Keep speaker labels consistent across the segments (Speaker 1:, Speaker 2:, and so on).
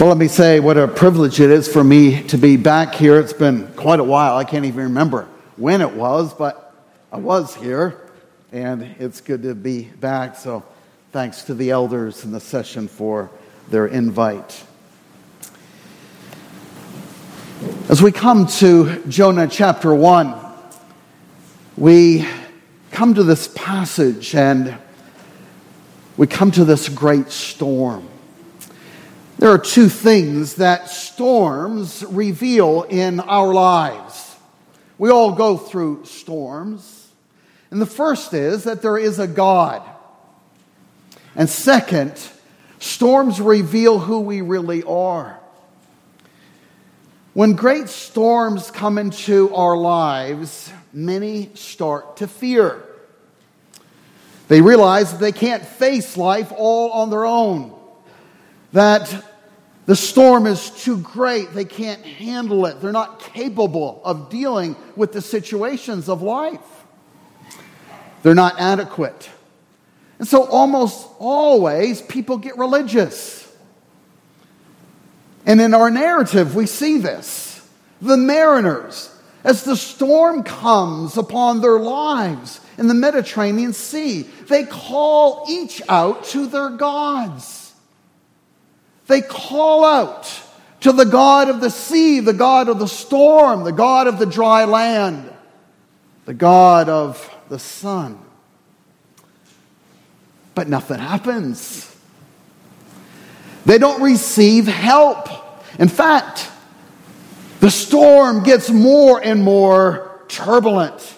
Speaker 1: Well, let me say what a privilege it is for me to be back here. It's been quite a while. I can't even remember when it was, but I was here, and it's good to be back. So, thanks to the elders in the session for their invite. As we come to Jonah chapter 1, we come to this passage and we come to this great storm. There are two things that storms reveal in our lives. We all go through storms. And the first is that there is a God. And second, storms reveal who we really are. When great storms come into our lives, many start to fear. They realize that they can't face life all on their own, that the storm is too great. They can't handle it. They're not capable of dealing with the situations of life. They're not adequate. And so, almost always, people get religious. And in our narrative, we see this. The mariners, as the storm comes upon their lives in the Mediterranean Sea, they call each out to their gods. They call out to the God of the sea, the God of the storm, the God of the dry land, the God of the sun. But nothing happens. They don't receive help. In fact, the storm gets more and more turbulent.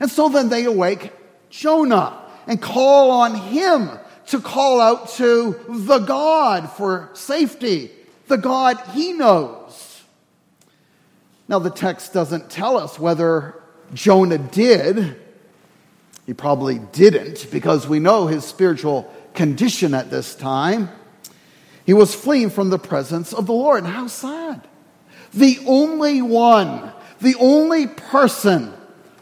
Speaker 1: And so then they awake Jonah and call on him to call out to the God for safety, the God he knows. Now, the text doesn't tell us whether Jonah did. He probably didn't because we know his spiritual condition at this time. He was fleeing from the presence of the Lord. How sad. The only one, the only person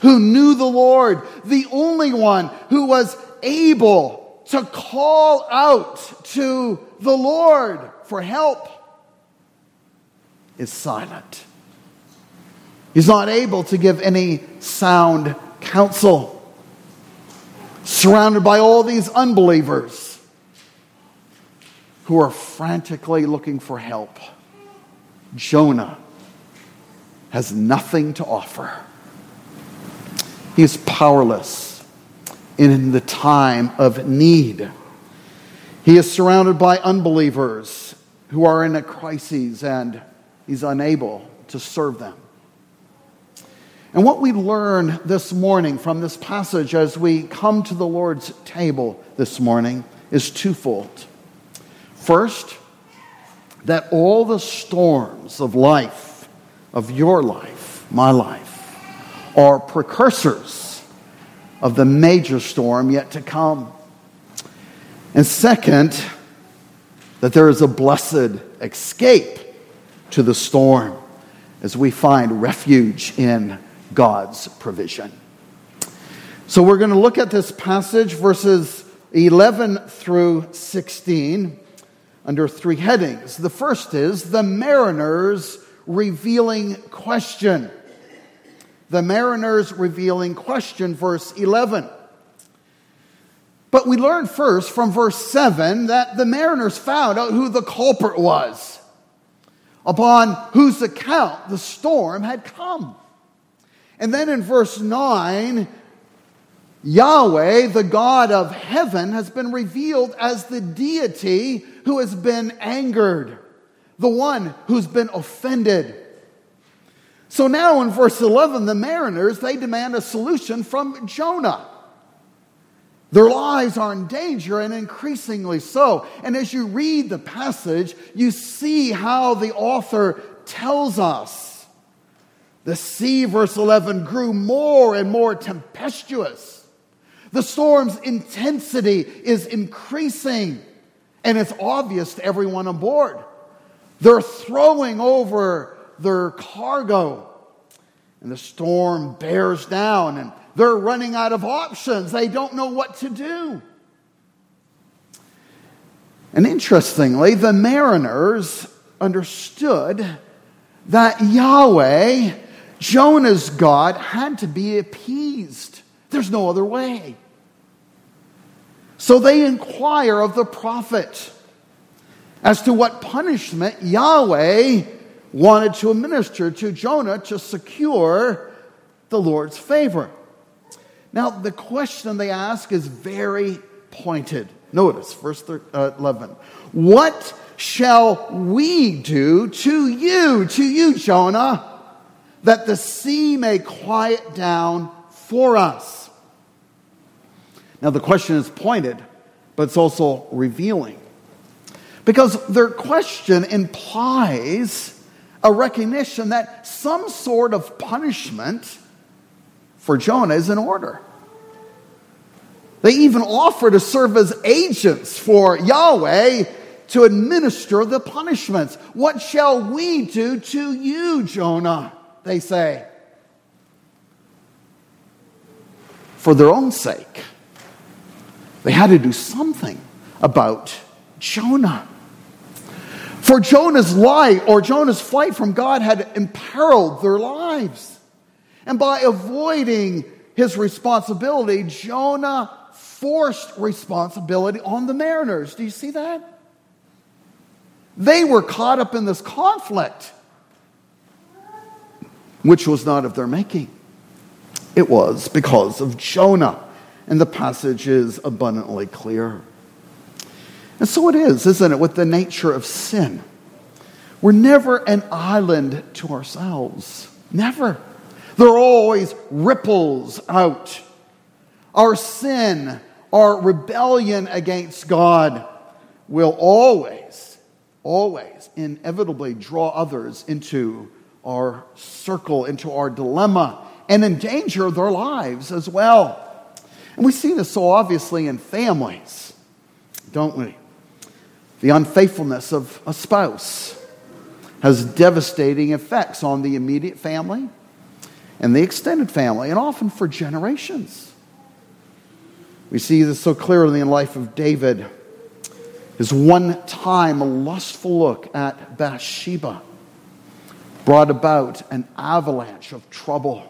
Speaker 1: who knew the Lord, the only one who was able to call out to the Lord for help is silent. He's not able to give any sound counsel. Surrounded by all these unbelievers who are frantically looking for help, Jonah has nothing to offer. He is powerless in the time of need. He is surrounded by unbelievers who are in a crisis and he's unable to serve them. And what we learn this morning from this passage as we come to the Lord's table this morning is twofold. First, that all the storms of life, of your life, my life, are precursors of the major storm yet to come. And second, that there is a blessed escape to the storm as we find refuge in God's provision. So we're going to look at this passage, verses 11 through 16, under three headings. The first is the mariner's revealing question the mariner's revealing question, verse 11. But we learn first from verse 7 that the mariners found out who the culprit was, upon whose account the storm had come. And then in verse 9, Yahweh, the God of heaven, has been revealed as the deity who has been angered, the one who's been offended. So now in verse 11, the mariners, they demand a solution from Jonah. Their lives are in danger and increasingly so. And as you read the passage, you see how the author tells us. The sea, verse 11, grew more and more tempestuous. The storm's intensity is increasing, and it's obvious to everyone aboard. They're throwing over their cargo. And the storm bears down, and they're running out of options. They don't know what to do. And interestingly, the mariners understood that Yahweh, Jonah's God, had to be appeased. There's no other way. So they inquire of the prophet as to what punishment Yahweh wanted to administer to Jonah to secure the Lord's favor. Now, the question they ask is very pointed. Notice verse uh, 11. What shall we do to you, to you, Jonah, that the sea may quiet down for us? Now, the question is pointed, but it's also revealing. Because their question implies a recognition that some sort of punishment for Jonah is in order. They even offer to serve as agents for Yahweh to administer the punishments. What shall we do to you, Jonah? They say. For their own sake, they had to do something about Jonah. For Jonah's life or Jonah's flight from God had imperiled their lives. And by avoiding his responsibility, Jonah forced responsibility on the mariners. Do you see that? They were caught up in this conflict, which was not of their making. It was because of Jonah. And the passage is abundantly clear. And so it is, isn't it, with the nature of sin? We're never an island to ourselves. Never. There are always ripples out. Our sin, our rebellion against God will always, always, inevitably draw others into our circle, into our dilemma, and endanger their lives as well. And we see this so obviously in families, don't we? The unfaithfulness of a spouse has devastating effects on the immediate family and the extended family, and often for generations. We see this so clearly in the life of David. His one time lustful look at Bathsheba brought about an avalanche of trouble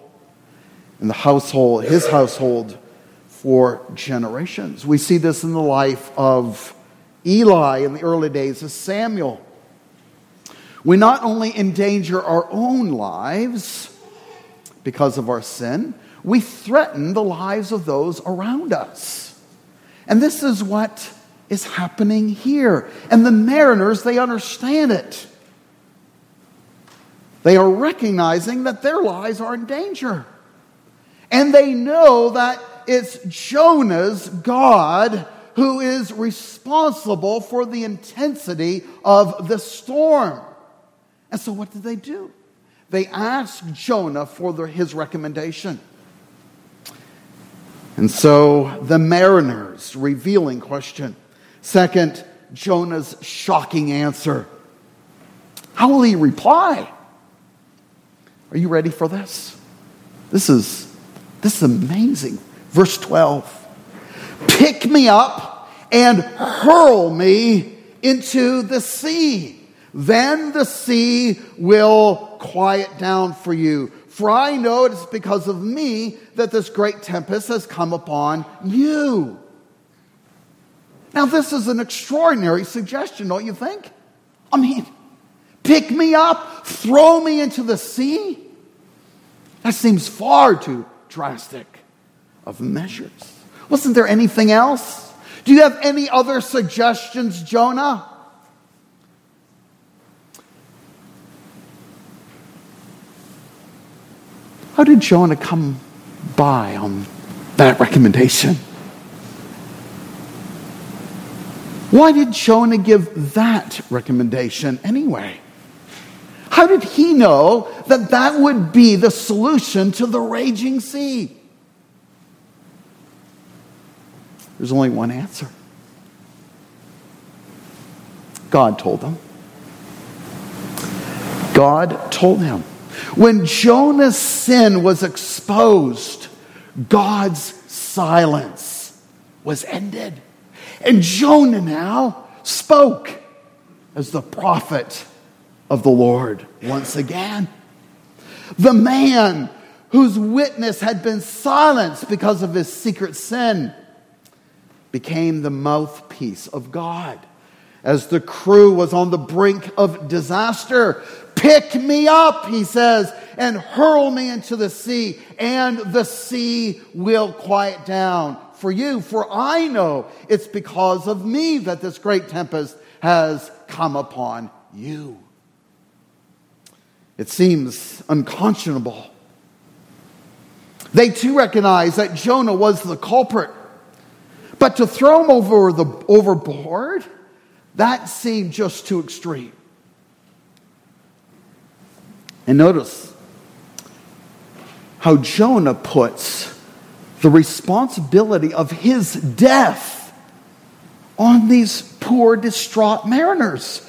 Speaker 1: in the household, his household, for generations. We see this in the life of Eli in the early days of Samuel. We not only endanger our own lives because of our sin, we threaten the lives of those around us. And this is what is happening here. And the mariners, they understand it. They are recognizing that their lives are in danger. And they know that it's Jonah's God who is responsible for the intensity of the storm. And so, what did they do? They asked Jonah for their, his recommendation. And so, the mariners' revealing question. Second, Jonah's shocking answer. How will he reply? Are you ready for this? This is, this is amazing. Verse 12 Pick me up and hurl me into the sea. Then the sea will quiet down for you. For I know it is because of me that this great tempest has come upon you. Now, this is an extraordinary suggestion, don't you think? I mean, pick me up, throw me into the sea? That seems far too drastic of measures. Wasn't there anything else? Do you have any other suggestions, Jonah? How did Jonah come by on that recommendation? Why did Jonah give that recommendation anyway? How did he know that that would be the solution to the raging sea? There's only one answer. God told them. God told him. When Jonah's sin was exposed, God's silence was ended. And Jonah now spoke as the prophet of the Lord once again. The man whose witness had been silenced because of his secret sin became the mouthpiece of God. As the crew was on the brink of disaster, pick me up, he says, and hurl me into the sea, and the sea will quiet down for you. For I know it's because of me that this great tempest has come upon you. It seems unconscionable. They too recognize that Jonah was the culprit. But to throw him over the overboard, that seemed just too extreme. And notice how Jonah puts the responsibility of his death on these poor, distraught mariners.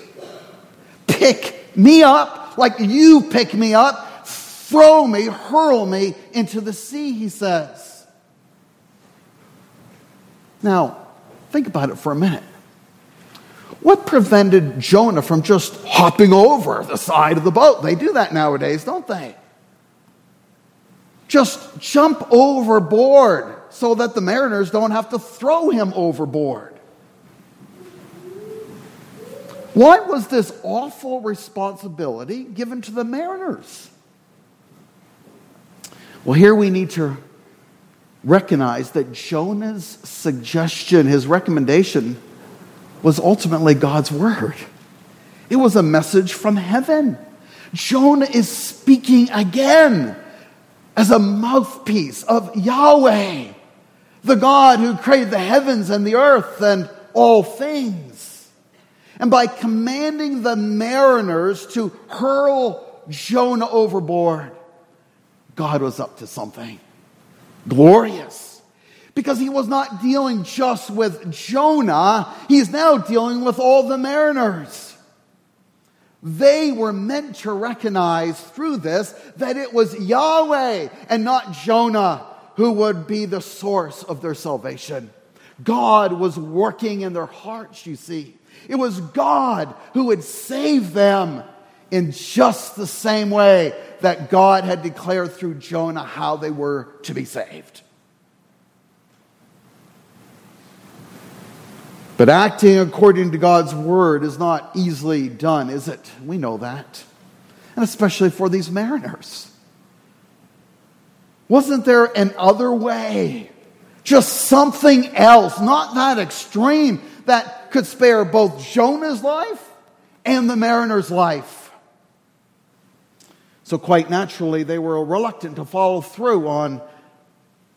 Speaker 1: Pick me up like you pick me up, throw me, hurl me into the sea, he says. Now, think about it for a minute. What prevented Jonah from just hopping over the side of the boat? They do that nowadays, don't they? Just jump overboard so that the mariners don't have to throw him overboard. Why was this awful responsibility given to the mariners? Well, here we need to recognize that Jonah's suggestion, his recommendation, was ultimately God's word. It was a message from heaven. Jonah is speaking again as a mouthpiece of Yahweh, the God who created the heavens and the earth and all things. And by commanding the mariners to hurl Jonah overboard, God was up to something glorious. Because he was not dealing just with Jonah, he's now dealing with all the mariners. They were meant to recognize through this that it was Yahweh and not Jonah who would be the source of their salvation. God was working in their hearts, you see. It was God who would save them in just the same way that God had declared through Jonah how they were to be saved. But acting according to God's word is not easily done, is it? We know that. And especially for these mariners. Wasn't there an other way? Just something else, not that extreme, that could spare both Jonah's life and the mariner's life. So, quite naturally, they were reluctant to follow through on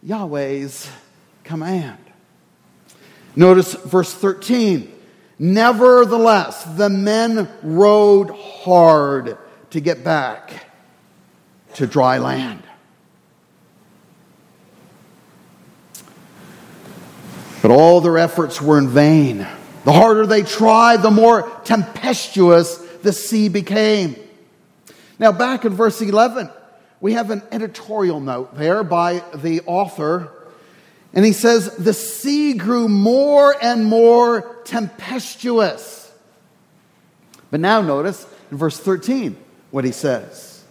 Speaker 1: Yahweh's command. Notice verse 13. Nevertheless, the men rowed hard to get back to dry land. But all their efforts were in vain. The harder they tried, the more tempestuous the sea became. Now, back in verse 11, we have an editorial note there by the author. And he says, The sea grew more and more tempestuous. But now notice in verse 13 what he says.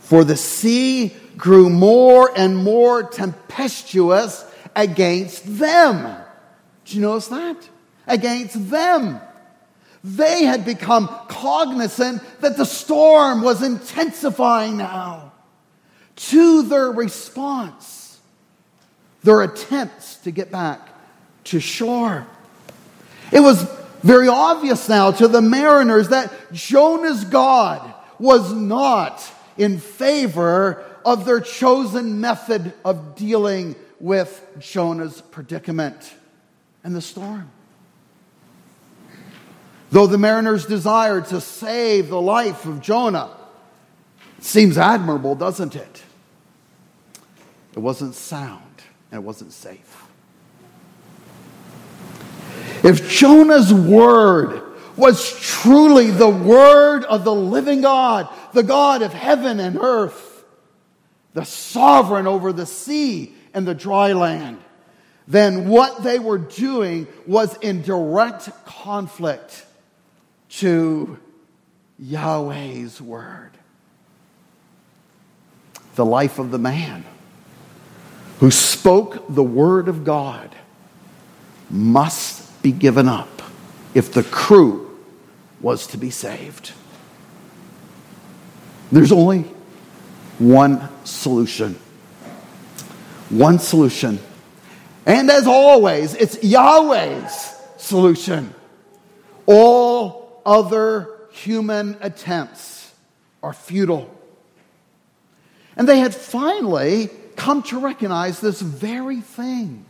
Speaker 1: For the sea grew more and more tempestuous against them. Do you notice that? Against them. They had become cognizant that the storm was intensifying now. To their response, their attempts to get back to shore. It was very obvious now to the mariners that Jonah's God was not in favor of their chosen method of dealing with Jonah's predicament and the storm. Though the mariners desired to save the life of Jonah, seems admirable, doesn't it? It wasn't sound and it wasn't safe. If Jonah's word was truly the word of the living God, the God of heaven and earth, the sovereign over the sea and the dry land, then what they were doing was in direct conflict to Yahweh's word. The life of the man who spoke the word of God must be given up if the crew was to be saved. There's only one solution. One solution. And as always, it's Yahweh's solution. All other human attempts are futile. And they had finally come to recognize this very thing.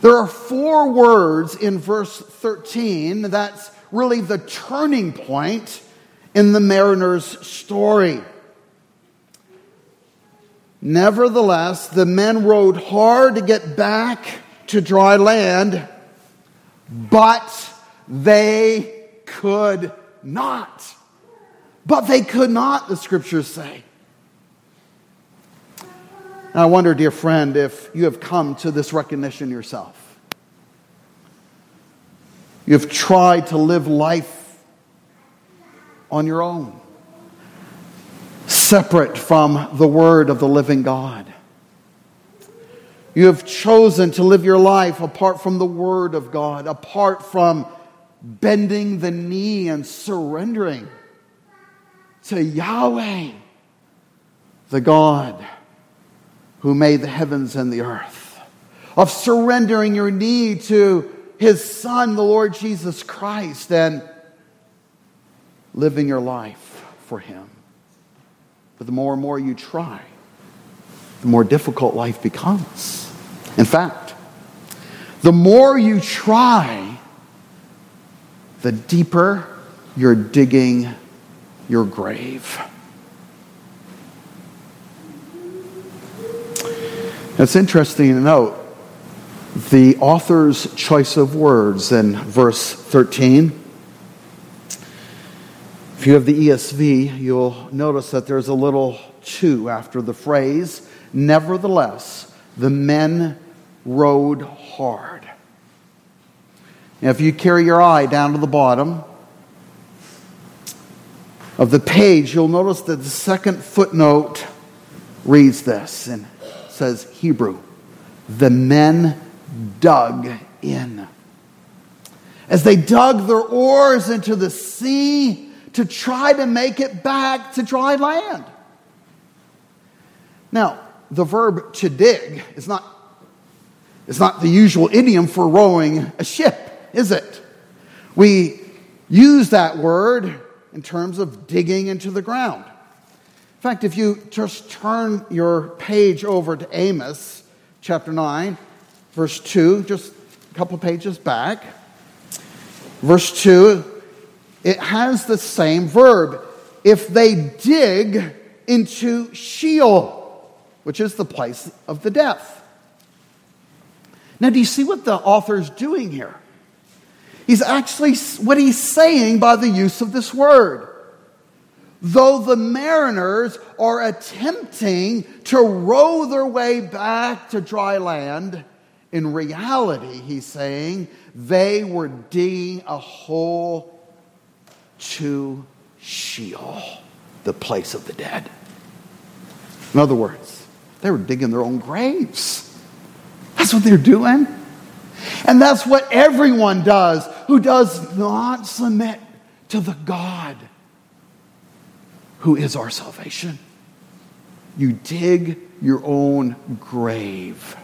Speaker 1: There are four words in verse 13 that's really the turning point in the mariner's story. Nevertheless, the men rowed hard to get back to dry land, but they could not. But they could not, the scriptures say. And I wonder, dear friend, if you have come to this recognition yourself. You've tried to live life on your own, separate from the word of the living God. You have chosen to live your life apart from the word of God, apart from bending the knee and surrendering to Yahweh, the God who made the heavens and the earth, of surrendering your knee to his Son, the Lord Jesus Christ, and living your life for him. But the more and more you try, the more difficult life becomes. In fact, the more you try, the deeper you're digging your grave. It's interesting to note the author's choice of words in verse 13. If you have the ESV, you'll notice that there's a little to after the phrase, nevertheless, the men rowed hard. Now, if you carry your eye down to the bottom of the page, you'll notice that the second footnote reads this and says Hebrew. The men dug in. As they dug their oars into the sea to try to make it back to dry land. Now, the verb to dig is not, is not the usual idiom for rowing a ship, is it? We use that word in terms of digging into the ground. In fact, if you just turn your page over to Amos chapter 9, verse 2, just a couple pages back. Verse 2, it has the same verb. If they dig into Sheol, which is the place of the death. Now, do you see what the author is doing here? He's actually, what he's saying by the use of this word. Though the mariners are attempting to row their way back to dry land, in reality, he's saying, they were digging a hole to Sheol, the place of the dead. In other words, they were digging their own graves. That's what they're doing. And that's what everyone does who does not submit to the God who is our salvation. You dig your own grave.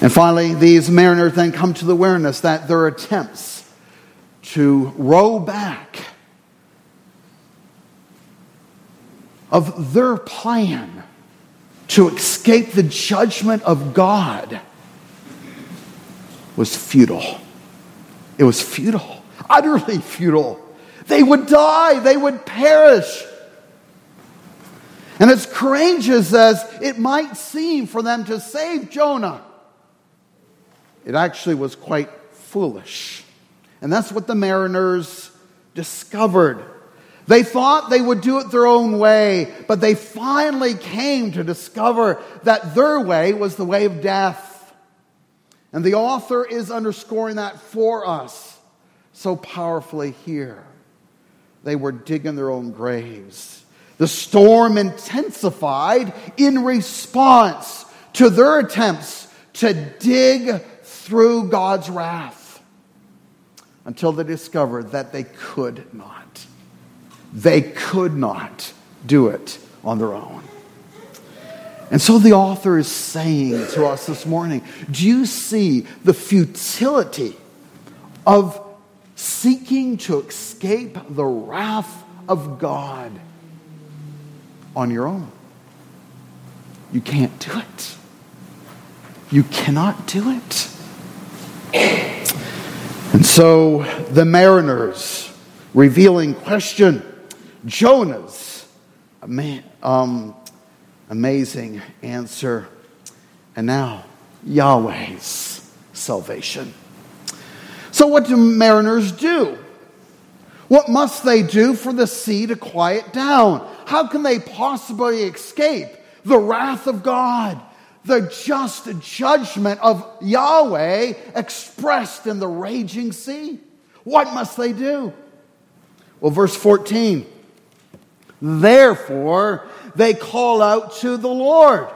Speaker 1: And finally, these mariners then come to the awareness that their attempts to row back of their plan to escape the judgment of God was futile. It was futile, utterly futile. They would die, they would perish. And as courageous as it might seem for them to save Jonah, it actually was quite foolish. And that's what the mariners discovered. They thought they would do it their own way, but they finally came to discover that their way was the way of death. And the author is underscoring that for us so powerfully here. They were digging their own graves. The storm intensified in response to their attempts to dig through God's wrath until they discovered that they could not. They could not do it on their own. And so the author is saying to us this morning do you see the futility of seeking to escape the wrath of God on your own? You can't do it. You cannot do it. And so the mariners revealing question Jonah's um, amazing answer. And now, Yahweh's salvation. So, what do mariners do? What must they do for the sea to quiet down? How can they possibly escape the wrath of God, the just judgment of Yahweh expressed in the raging sea? What must they do? Well, verse 14. Therefore, they call out to the Lord.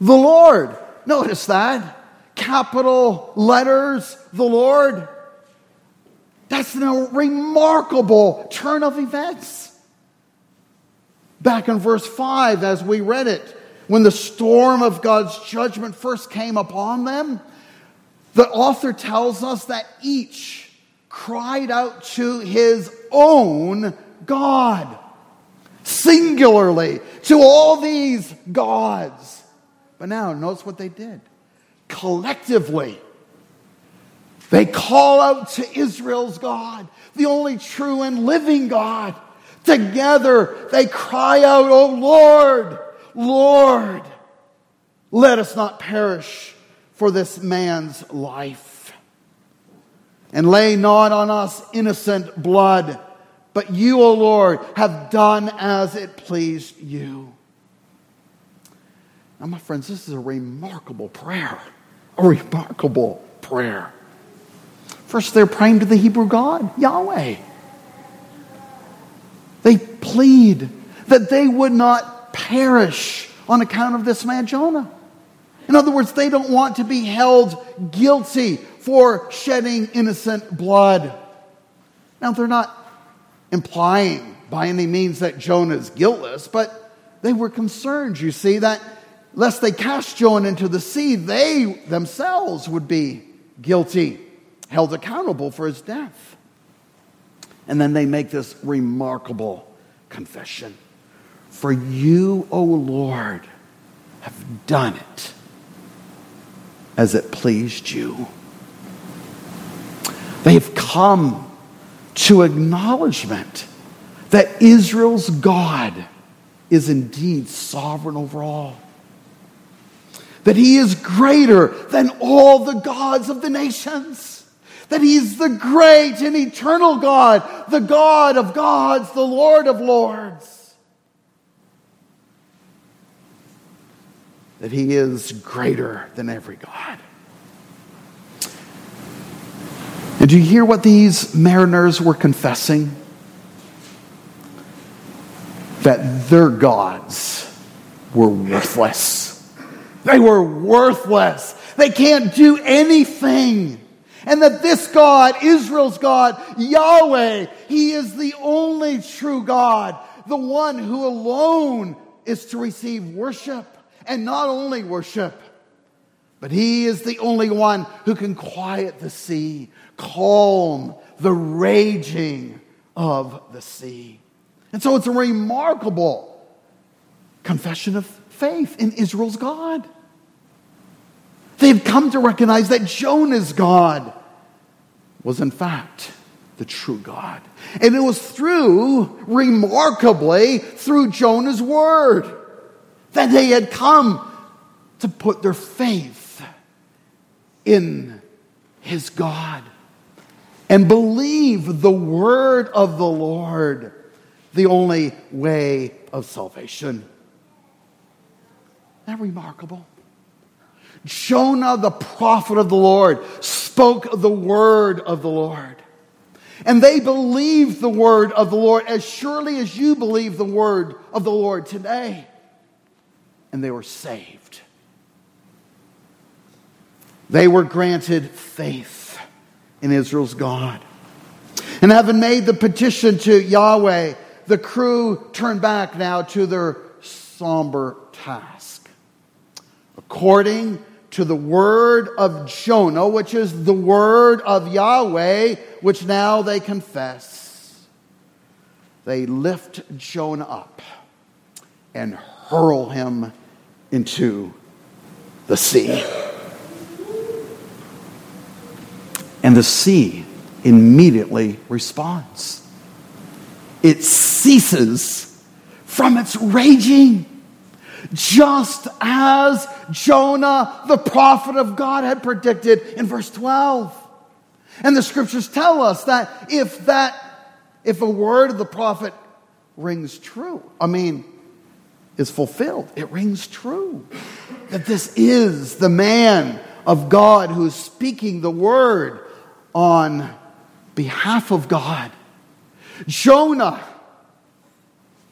Speaker 1: The Lord. Notice that. Capital letters, the Lord. That's a remarkable turn of events. Back in verse 5, as we read it, when the storm of God's judgment first came upon them, the author tells us that each cried out to his own God singularly to all these gods. But now, notice what they did. Collectively, they call out to Israel's God, the only true and living God. Together, they cry out, Oh Lord, Lord, let us not perish for this man's life. And lay not on us innocent blood but you, O Lord, have done as it pleased you. Now, my friends, this is a remarkable prayer. A remarkable prayer. First, they're praying to the Hebrew God, Yahweh. They plead that they would not perish on account of this man Jonah. In other words, they don't want to be held guilty for shedding innocent blood. Now, they're not implying by any means that Jonah is guiltless, but they were concerned, you see, that lest they cast Jonah into the sea, they themselves would be guilty, held accountable for his death. And then they make this remarkable confession For you, O Lord, have done it as it pleased you. They've come to acknowledgement that Israel's God is indeed sovereign over all. That he is greater than all the gods of the nations. That he's the great and eternal God, the God of gods, the Lord of lords. That he is greater than every God. Do you hear what these mariners were confessing? That their gods were worthless. They were worthless. They can't do anything. And that this God, Israel's God, Yahweh, He is the only true God, the one who alone is to receive worship. And not only worship, but He is the only one who can quiet the sea, calm the raging of the sea. And so it's a remarkable confession of faith in Israel's God. They've come to recognize that Jonah's God was, in fact, the true God. And it was through, remarkably, through Jonah's word that they had come to put their faith in his God and believe the word of the Lord, the only way of salvation. Isn't that remarkable? Jonah, the prophet of the Lord, spoke spoke the word of the Lord. And they believed the word of the Lord as surely as you believe the word of the Lord today. And they were saved. They were granted faith in Israel's God. And having made the petition to Yahweh, the crew turned back now to their somber task. According to the word of Jonah, which is the word of Yahweh, which now they confess, they lift Jonah up and hurl him into the sea. And the sea immediately responds. It ceases from its raging, just as Jonah, the prophet of God, had predicted in verse 12. And the scriptures tell us that if that, if a word of the prophet rings true, I mean, is fulfilled, it rings true. That this is the man of God who's speaking the word on behalf of God. Jonah,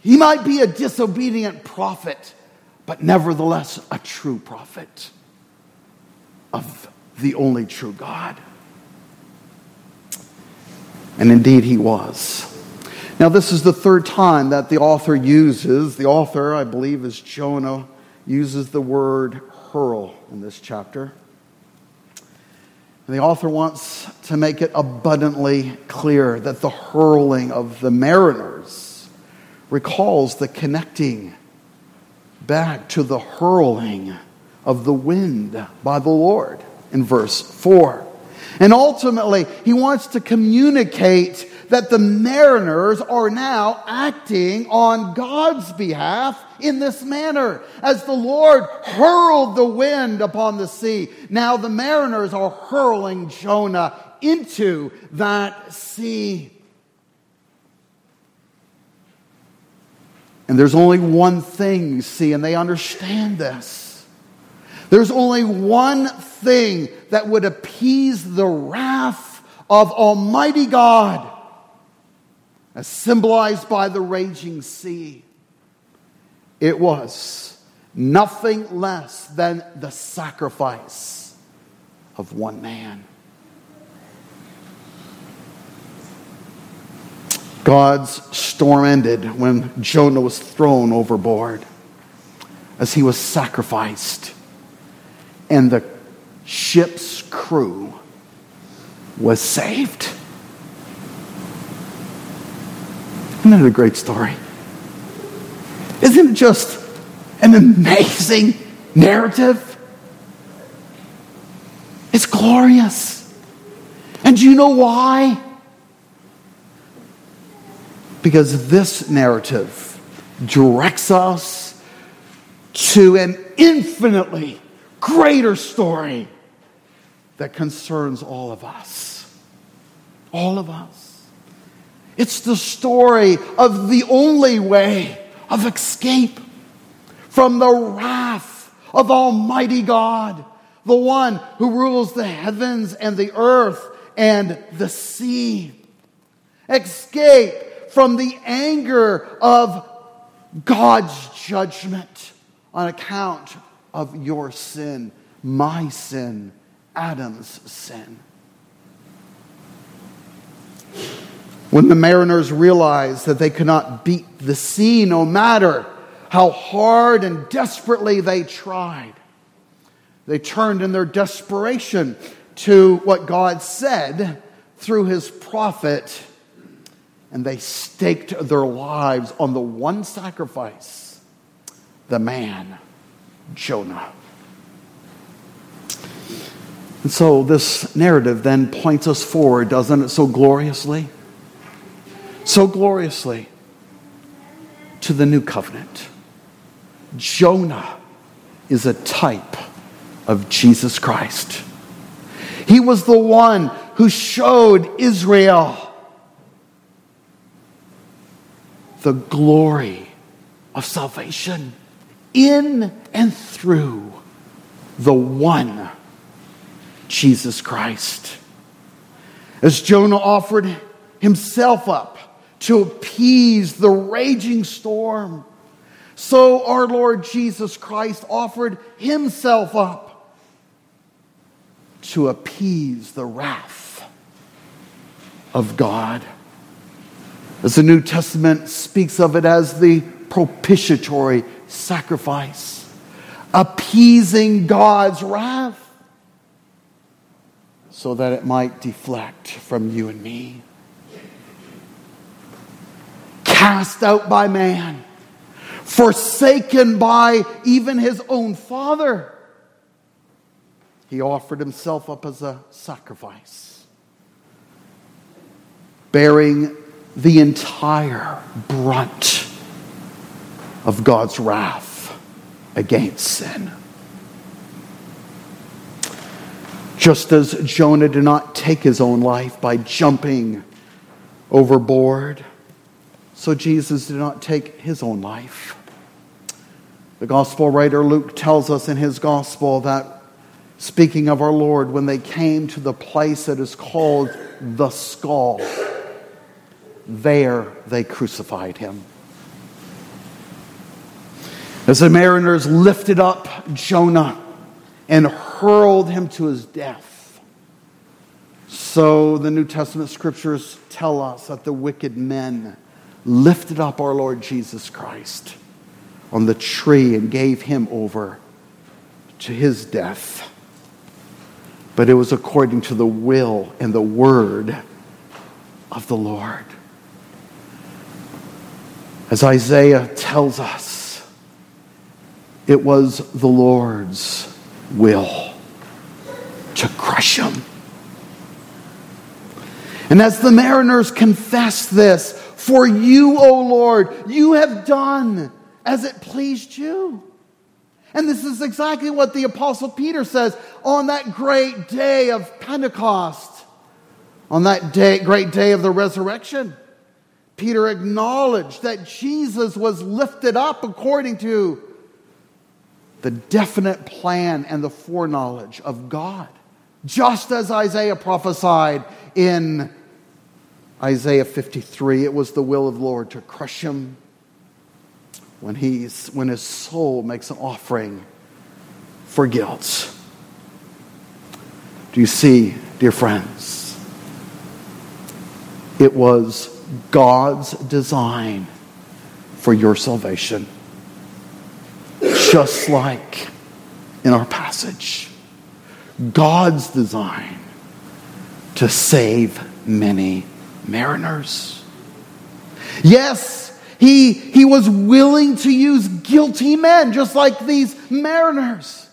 Speaker 1: he might be a disobedient prophet, but nevertheless a true prophet of the only true God. And indeed, he was. Now, this is the third time that the author uses, the author, I believe, is Jonah, uses the word hurl in this chapter. And the author wants to make it abundantly clear that the hurling of the mariners recalls the connecting back to the hurling of the wind by the Lord in verse 4. And ultimately, he wants to communicate that the mariners are now acting on God's behalf in this manner. As the Lord hurled the wind upon the sea, now the mariners are hurling Jonah into that sea. And there's only one thing, see, and they understand this. There's only one thing that would appease the wrath of Almighty God as symbolized by the raging sea. It was nothing less than the sacrifice of one man. God's storm ended when Jonah was thrown overboard as he was sacrificed, and the ship's crew was saved. Isn't that a great story? Isn't it just an amazing narrative? It's glorious. And do you know why? Because this narrative directs us to an infinitely greater story that concerns all of us. All of us. It's the story of the only way of escape from the wrath of Almighty God, the one who rules the heavens and the earth and the sea. Escape from the anger of God's judgment on account of your sin, my sin, Adam's sin. When the mariners realized that they could not beat the sea no matter how hard and desperately they tried, they turned in their desperation to what God said through his prophet, and they staked their lives on the one sacrifice the man, Jonah. And so this narrative then points us forward, doesn't it, so gloriously? So gloriously to the new covenant. Jonah is a type of Jesus Christ. He was the one who showed Israel the glory of salvation in and through the one Jesus Christ. As Jonah offered himself up to appease the raging storm, so our Lord Jesus Christ offered himself up to appease the wrath of God. As the New Testament speaks of it as the propitiatory sacrifice, appeasing God's wrath so that it might deflect from you and me. Cast out by man, forsaken by even his own father, he offered himself up as a sacrifice, bearing the entire brunt of God's wrath against sin. Just as Jonah did not take his own life by jumping overboard, so Jesus did not take his own life. The gospel writer Luke tells us in his gospel that, speaking of our Lord, when they came to the place that is called the skull, there they crucified him. As the mariners lifted up Jonah, and hurled him to his death. So the New Testament scriptures tell us that the wicked men lifted up our Lord Jesus Christ on the tree and gave him over to his death. But it was according to the will and the word of the Lord. As Isaiah tells us, it was the Lord's will to crush him. And as the mariners confess this, for you, O Lord, you have done as it pleased you. And this is exactly what the Apostle Peter says on that great day of Pentecost, on that day, great day of the resurrection. Peter acknowledged that Jesus was lifted up according to the definite plan and the foreknowledge of God. Just as Isaiah prophesied in Isaiah 53, it was the will of the Lord to crush him when, he's, when his soul makes an offering for guilt. Do you see, dear friends? It was God's design for your salvation just like in our passage. God's design to save many mariners. Yes, he, he was willing to use guilty men, just like these mariners.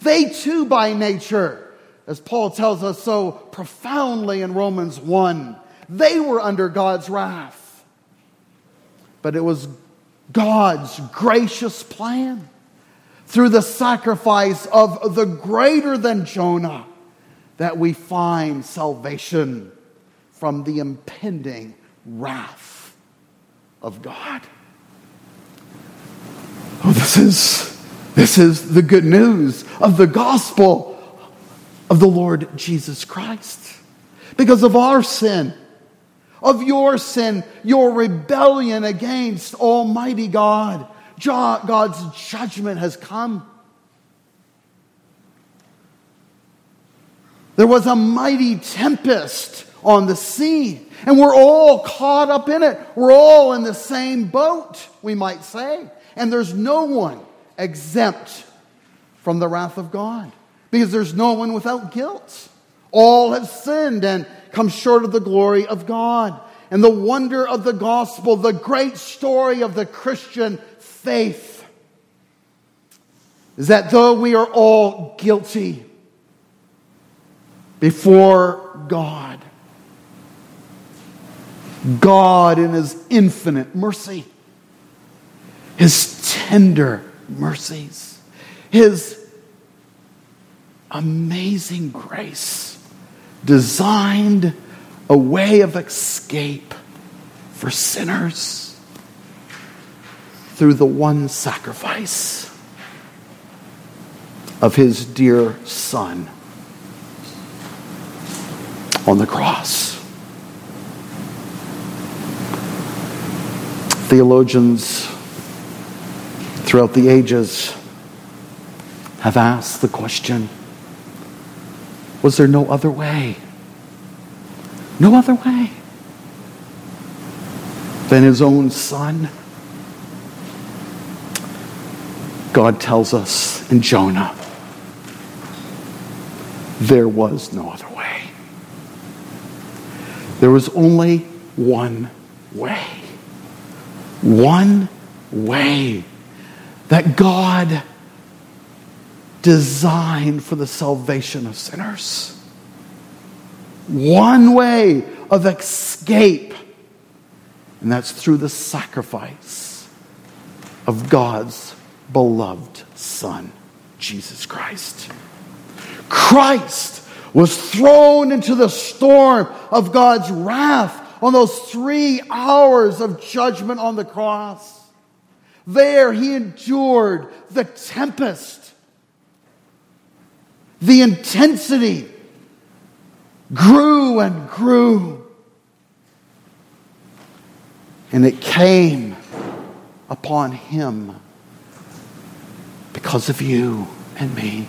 Speaker 1: They too, by nature, as Paul tells us so profoundly in Romans 1, they were under God's wrath. But it was God's gracious plan through the sacrifice of the greater than Jonah that we find salvation from the impending wrath of God. Oh, this is, this is the good news of the gospel of the Lord Jesus Christ. Because of our sin, of your sin, your rebellion against Almighty God, God's judgment has come. There was a mighty tempest on the sea, and we're all caught up in it. We're all in the same boat, we might say. And there's no one exempt from the wrath of God because there's no one without guilt. All have sinned and come short of the glory of God. And the wonder of the gospel, the great story of the Christian faith is that though we are all guilty before God, God, in His infinite mercy, His tender mercies, His amazing grace, designed a way of escape for sinners through the one sacrifice of his dear son, on the cross. Theologians throughout the ages have asked the question was there no other way? No other way than his own son? God tells us in Jonah there was no other way. There was only one way. One way that God designed for the salvation of sinners. One way of escape, and that's through the sacrifice of God's beloved Son, Jesus Christ. Christ was thrown into the storm of God's wrath on those three hours of judgment on the cross. There he endured the tempest, the intensity grew and grew. And it came upon him because of you and me.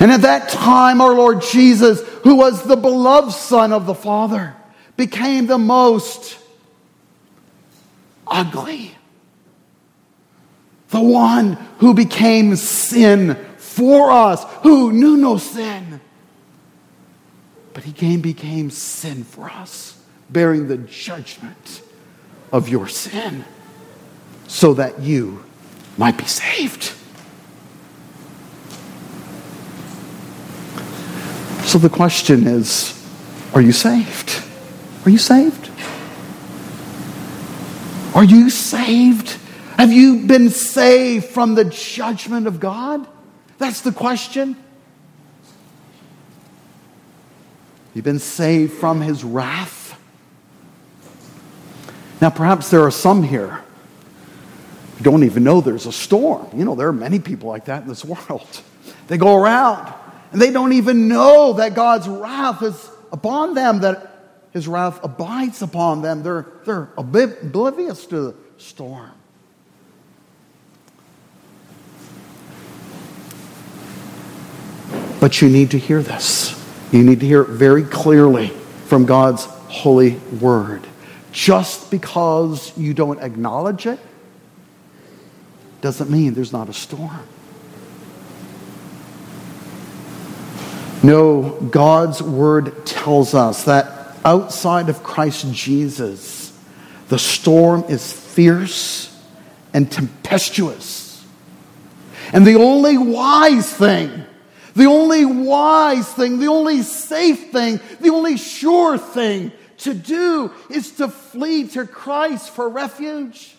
Speaker 1: And at that time, our Lord Jesus, who was the beloved Son of the Father, became the most ugly. The one who became sin for us, who knew no sin. But he came, became sin for us, bearing the judgment of your sin, so that you might be saved. So the question is are you saved? Are you saved? Are you saved? Have you been saved from the judgment of God? That's the question. You've been saved from his wrath. Now, perhaps there are some here who don't even know there's a storm. You know, there are many people like that in this world. They go around and they don't even know that God's wrath is upon them, that his wrath abides upon them. They're, they're oblivious to the storm. But you need to hear this. You need to hear it very clearly from God's holy word. Just because you don't acknowledge it doesn't mean there's not a storm. No, God's word tells us that outside of Christ Jesus, the storm is fierce and tempestuous. And the only wise thing the only wise thing, the only safe thing, the only sure thing to do is to flee to Christ for refuge.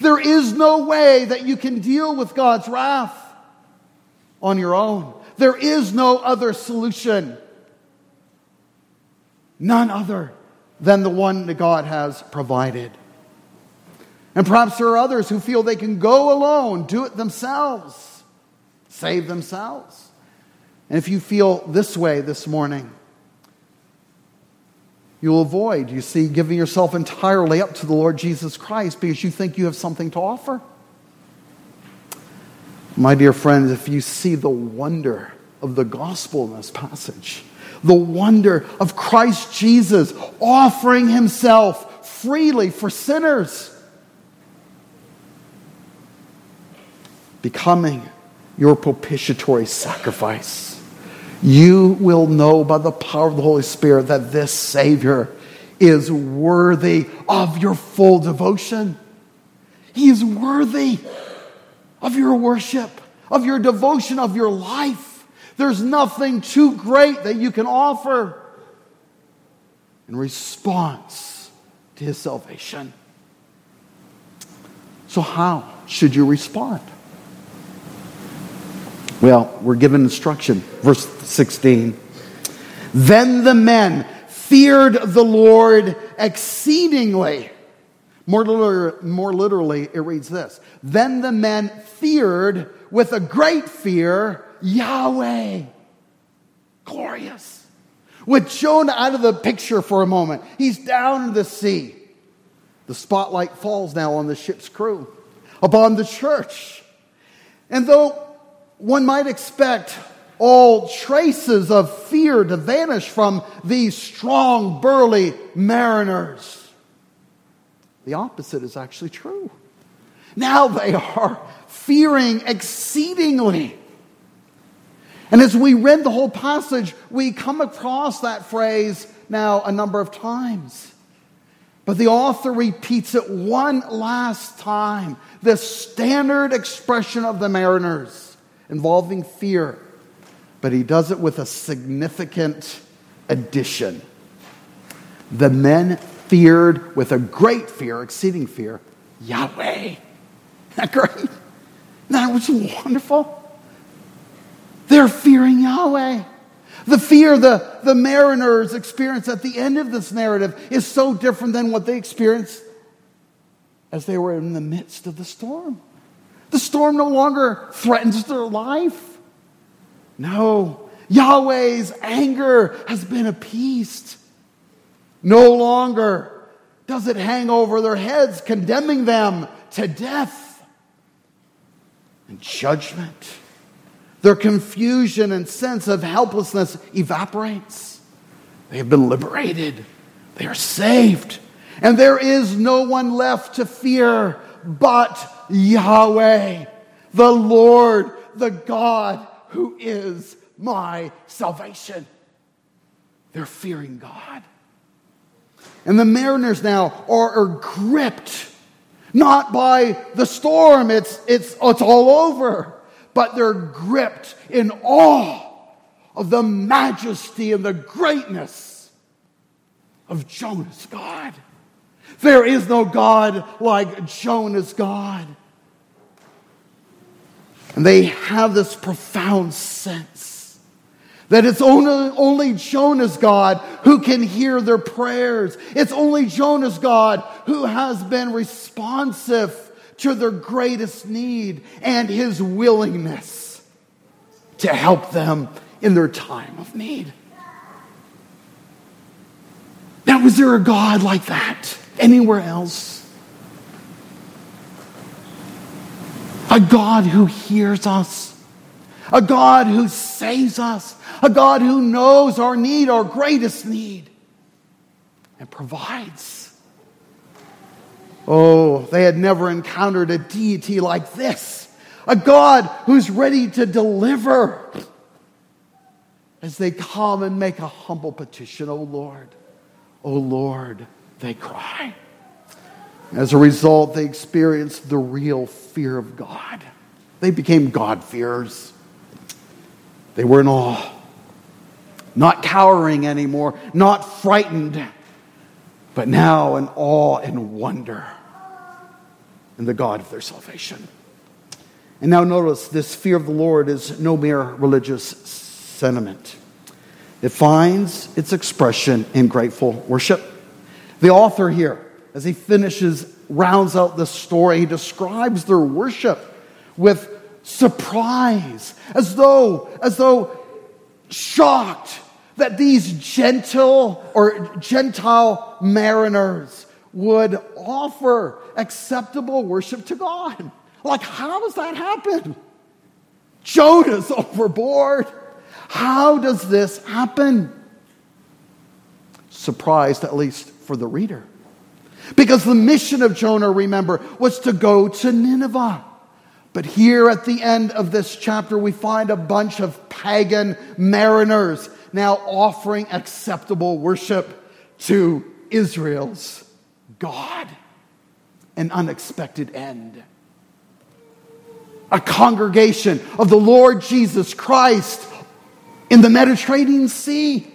Speaker 1: There is no way that you can deal with God's wrath on your own. There is no other solution. None other than the one that God has provided. And perhaps there are others who feel they can go alone, do it themselves save themselves. And if you feel this way this morning, you'll avoid, you see, giving yourself entirely up to the Lord Jesus Christ because you think you have something to offer. My dear friends, if you see the wonder of the gospel in this passage, the wonder of Christ Jesus offering himself freely for sinners, becoming your propitiatory sacrifice. You will know by the power of the Holy Spirit that this Savior is worthy of your full devotion. He is worthy of your worship, of your devotion, of your life. There's nothing too great that you can offer in response to his salvation. So, how should you respond? Well, we're given instruction. Verse 16. Then the men feared the Lord exceedingly. More literally, more literally, it reads this Then the men feared with a great fear Yahweh. glorious. With Jonah out of the picture for a moment, he's down in the sea. The spotlight falls now on the ship's crew, upon the church. And though one might expect all traces of fear to vanish from these strong, burly mariners, the opposite is actually true. Now they are fearing exceedingly. And as we read the whole passage, we come across that phrase now a number of times. But the author repeats it one last time the standard expression of the mariners involving fear. But he does it with a significant addition. The men feared with a great fear, exceeding fear, Yahweh. Isn't that great? That was wonderful. They're fearing Yahweh. The fear the, the mariners experience at the end of this narrative is so different than what they experienced as they were in the midst of the storm. The storm no longer threatens their life. No, Yahweh's anger has been appeased. No longer does it hang over their heads, condemning them to death and judgment. Their confusion and sense of helplessness evaporates. They have been liberated. They are saved. And there is no one left to fear but Yahweh, the Lord, the God who is my salvation. They're fearing God. And the mariners now are, are gripped, not by the storm, it's, it's, it's all over but they're gripped in awe of the majesty and the greatness of Jonah's God. There is no God like Jonah's God. And they have this profound sense that it's only, only Jonah's God who can hear their prayers. It's only Jonah's God who has been responsive to their greatest need and his willingness to help them in their time of need. Now, was there a God like that anywhere else? A God who hears us, a God who saves us, a God who knows our need, our greatest need, and provides. Oh, they had never encountered a deity like this, a God who's ready to deliver. As they come and make a humble petition, Oh Lord, Oh Lord, they cry. As a result, they experienced the real fear of God. They became God-fearers. They were in awe, not cowering anymore, not frightened but now in awe and wonder in the God of their salvation. And now notice this fear of the Lord is no mere religious sentiment. It finds its expression in grateful worship. The author here, as he finishes, rounds out the story, he describes their worship with surprise, as though, as though shocked that these gentle or Gentile mariners would offer acceptable worship to God. Like, how does that happen? Jonah's overboard. How does this happen? Surprised, at least for the reader. Because the mission of Jonah, remember, was to go to Nineveh. But here at the end of this chapter, we find a bunch of pagan mariners now offering acceptable worship to Israel's God. An unexpected end. A congregation of the Lord Jesus Christ in the Mediterranean Sea.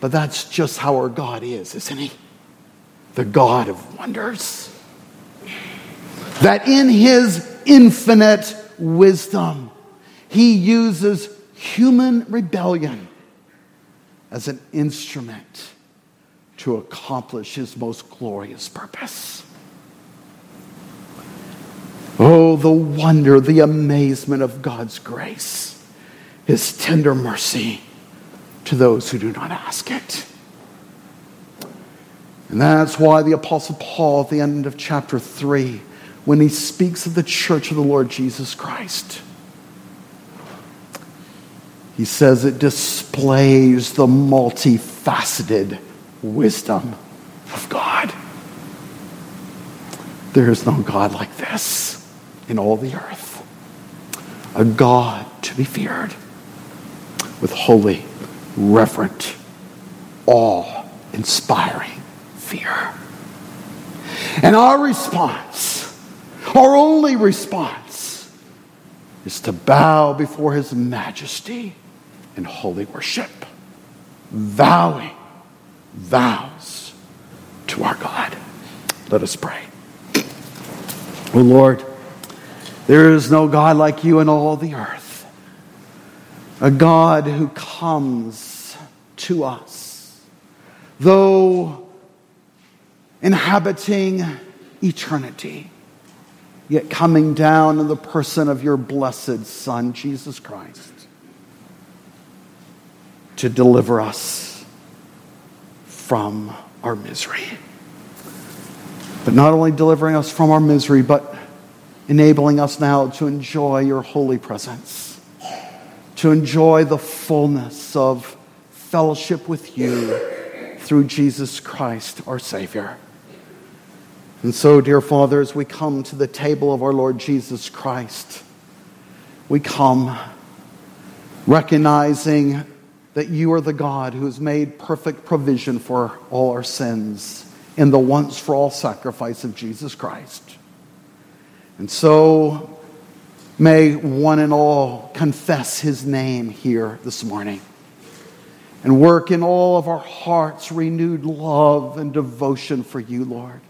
Speaker 1: But that's just how our God is, isn't He? The God of wonders. That in His infinite wisdom, he uses human rebellion as an instrument to accomplish his most glorious purpose. Oh, the wonder, the amazement of God's grace. his tender mercy to those who do not ask it. And that's why the Apostle Paul, at the end of chapter 3, when he speaks of the church of the Lord Jesus Christ, he says it displays the multifaceted wisdom of God. There is no God like this in all the earth. A God to be feared with holy, reverent, awe inspiring fear. And our response, our only response, is to bow before his majesty in holy worship, vowing vows to our God. Let us pray. O oh Lord, there is no God like you in all the earth, a God who comes to us, though inhabiting eternity, yet coming down in the person of your blessed Son, Jesus Christ to deliver us from our misery. But not only delivering us from our misery, but enabling us now to enjoy your holy presence, to enjoy the fullness of fellowship with you through Jesus Christ, our Savior. And so, dear Father, as we come to the table of our Lord Jesus Christ, we come recognizing that you are the God who has made perfect provision for all our sins in the once for all sacrifice of Jesus Christ. And so may one and all confess his name here this morning and work in all of our hearts renewed love and devotion for you, Lord,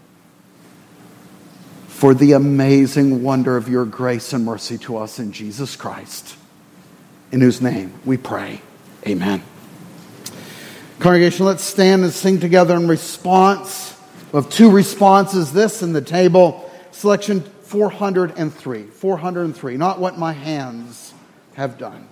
Speaker 1: for the amazing wonder of your grace and mercy to us in Jesus Christ, in whose name we pray. Amen. Congregation, let's stand and sing together in response. Have two responses this in the table. Selection 403. 403, not what my hands have done.